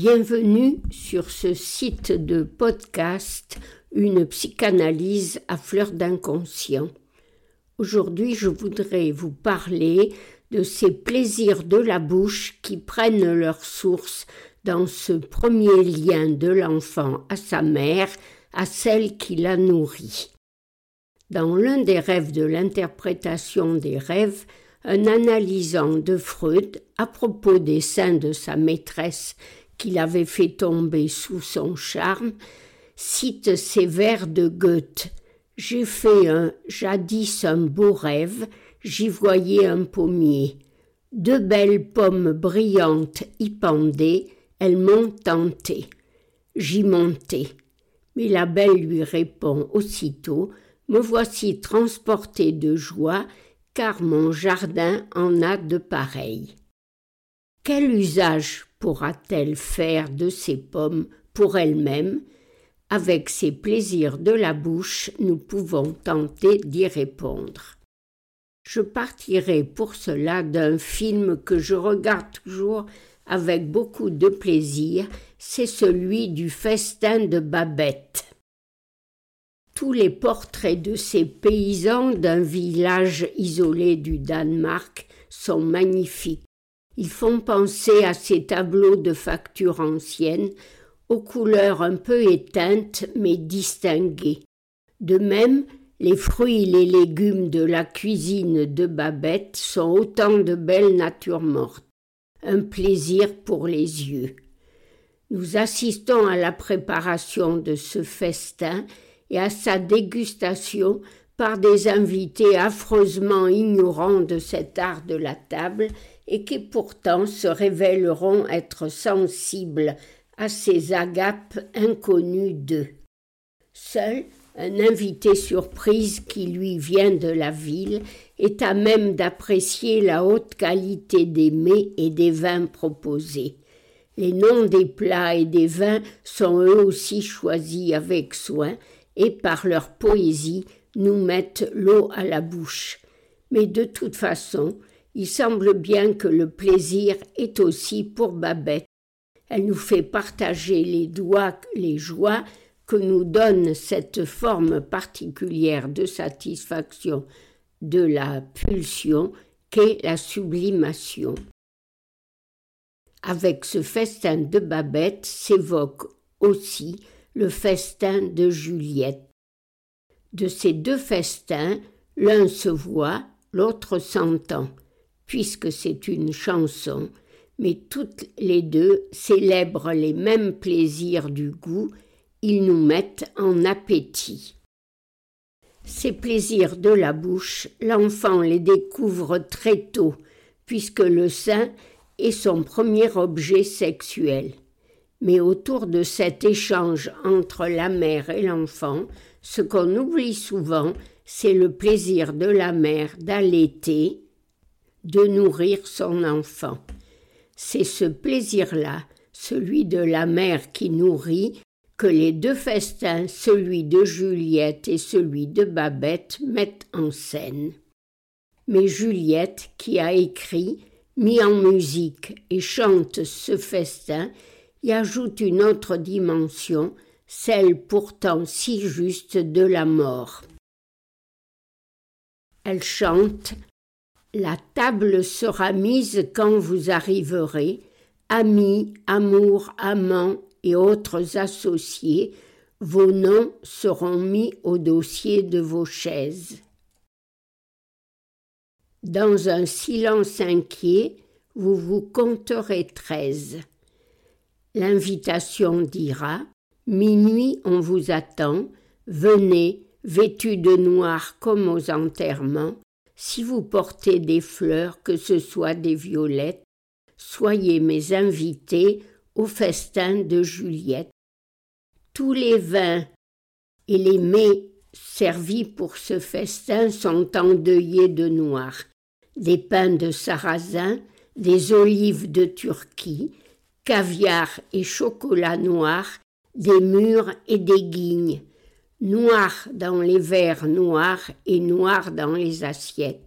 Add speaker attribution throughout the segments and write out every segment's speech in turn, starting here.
Speaker 1: Bienvenue sur ce site de podcast Une psychanalyse à fleur d'inconscient. Aujourd'hui, je voudrais vous parler de ces plaisirs de la bouche qui prennent leur source dans ce premier lien de l'enfant à sa mère, à celle qui la nourrit. Dans l'un des rêves de l'interprétation des rêves, un analysant de Freud, à propos des seins de sa maîtresse qu'il avait fait tomber sous son charme, cite ces vers de Goethe. J'ai fait un jadis un beau rêve, j'y voyais un pommier. Deux belles pommes brillantes y pendaient, elles m'ont tenté. J'y montai. Mais la belle lui répond aussitôt Me voici transporté de joie, car mon jardin en a de pareils. Quel usage pourra-t-elle faire de ces pommes pour elle-même? Avec ses plaisirs de la bouche, nous pouvons tenter d'y répondre. Je partirai pour cela d'un film que je regarde toujours avec beaucoup de plaisir, c'est celui du festin de Babette. Tous les portraits de ces paysans d'un village isolé du Danemark sont magnifiques. Ils font penser à ces tableaux de facture ancienne, aux couleurs un peu éteintes mais distinguées. De même, les fruits et les légumes de la cuisine de Babette sont autant de belles natures mortes un plaisir pour les yeux. Nous assistons à la préparation de ce festin et à sa dégustation par des invités affreusement ignorants de cet art de la table et qui pourtant se révéleront être sensibles à ces agapes inconnues d'eux. Seul un invité surprise qui lui vient de la ville est à même d'apprécier la haute qualité des mets et des vins proposés. Les noms des plats et des vins sont eux aussi choisis avec soin et par leur poésie nous mettent l'eau à la bouche. Mais de toute façon, il semble bien que le plaisir est aussi pour Babette. Elle nous fait partager les doigts, les joies que nous donne cette forme particulière de satisfaction de la pulsion qu'est la sublimation. Avec ce festin de Babette s'évoque aussi le festin de Juliette. De ces deux festins, l'un se voit, l'autre s'entend, puisque c'est une chanson, mais toutes les deux célèbrent les mêmes plaisirs du goût ils nous mettent en appétit. Ces plaisirs de la bouche, l'enfant les découvre très tôt, puisque le sein est son premier objet sexuel. Mais autour de cet échange entre la mère et l'enfant, ce qu'on oublie souvent, c'est le plaisir de la mère d'allaiter, de nourrir son enfant. C'est ce plaisir-là, celui de la mère qui nourrit, que les deux festins, celui de Juliette et celui de Babette, mettent en scène. Mais Juliette, qui a écrit, mis en musique et chante ce festin, y ajoute une autre dimension, celle pourtant si juste de la mort. Elle chante La table sera mise quand vous arriverez, amis, amour, amants, et autres associés, vos noms seront mis au dossier de vos chaises. Dans un silence inquiet, vous vous compterez treize. L'invitation dira Minuit on vous attend, venez, vêtus de noir comme aux enterrements, si vous portez des fleurs, que ce soit des violettes, soyez mes invités au festin de Juliette. Tous les vins et les mets servis pour ce festin sont endeuillés de noir. Des pains de sarrasin, des olives de Turquie, caviar et chocolat noir, des mûres et des guignes, noirs dans les verres noirs et noirs dans les assiettes.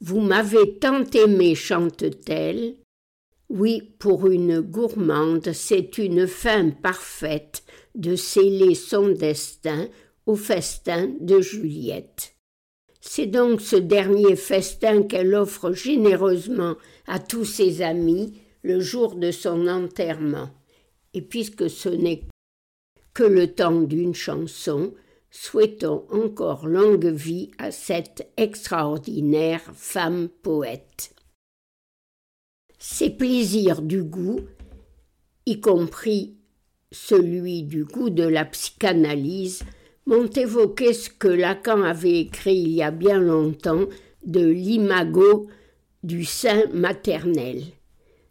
Speaker 1: Vous m'avez tant aimé, chante-t-elle, Oui, pour une gourmande, c'est une fin parfaite de sceller son destin au festin de Juliette. C'est donc ce dernier festin qu'elle offre généreusement à tous ses amis le jour de son enterrement. Et puisque ce n'est le temps d'une chanson, souhaitons encore longue vie à cette extraordinaire femme poète. Ses plaisirs du goût, y compris celui du goût de la psychanalyse, m'ont évoqué ce que Lacan avait écrit il y a bien longtemps de l'imago du sein maternel.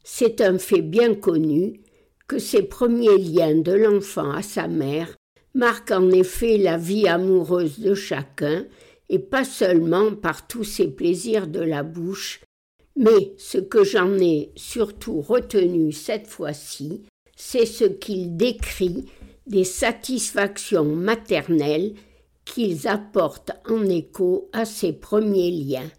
Speaker 1: C'est un fait bien connu que ces premiers liens de l'enfant à sa mère marquent en effet la vie amoureuse de chacun, et pas seulement par tous ces plaisirs de la bouche, mais ce que j'en ai surtout retenu cette fois-ci, c'est ce qu'il décrit des satisfactions maternelles qu'ils apportent en écho à ses premiers liens.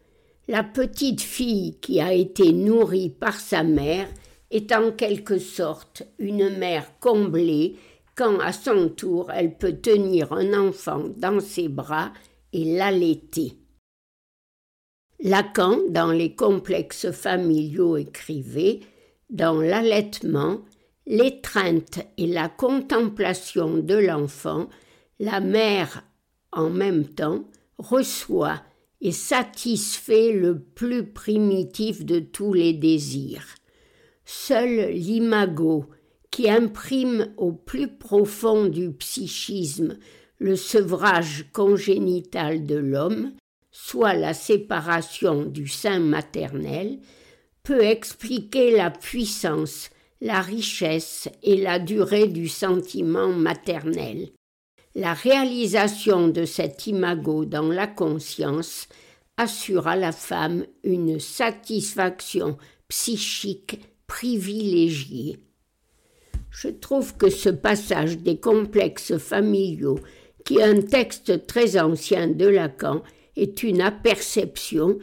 Speaker 1: La petite fille qui a été nourrie par sa mère est en quelque sorte une mère comblée quand à son tour elle peut tenir un enfant dans ses bras et l'allaiter. Lacan, dans les complexes familiaux, écrivait Dans l'allaitement, l'étreinte et la contemplation de l'enfant, la mère, en même temps, reçoit et satisfait le plus primitif de tous les désirs. Seul l'imago, qui imprime au plus profond du psychisme le sevrage congénital de l'homme, soit la séparation du sein maternel, peut expliquer la puissance la richesse et la durée du sentiment maternel. La réalisation de cet imago dans la conscience assure à la femme une satisfaction psychique privilégiée. Je trouve que ce passage des complexes familiaux, qui est un texte très ancien de Lacan, est une aperception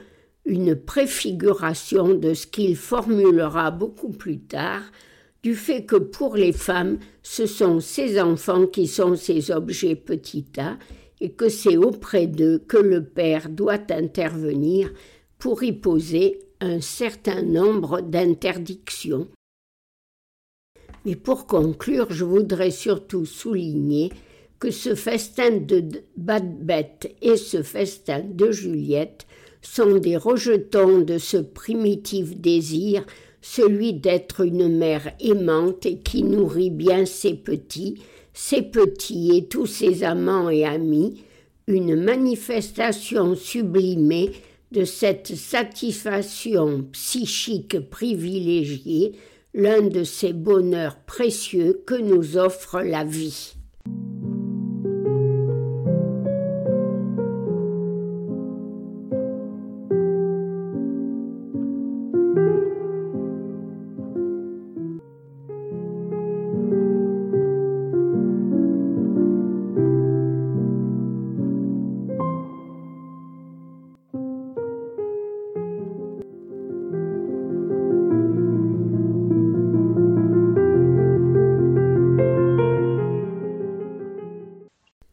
Speaker 1: une préfiguration de ce qu'il formulera beaucoup plus tard, du fait que pour les femmes, ce sont ces enfants qui sont ces objets petits a, et que c'est auprès d'eux que le père doit intervenir pour y poser un certain nombre d'interdictions. Mais pour conclure, je voudrais surtout souligner que ce festin de Bête et ce festin de Juliette sont des rejetons de ce primitif désir, celui d'être une mère aimante et qui nourrit bien ses petits, ses petits et tous ses amants et amis, une manifestation sublimée de cette satisfaction psychique privilégiée, l'un de ces bonheurs précieux que nous offre la vie.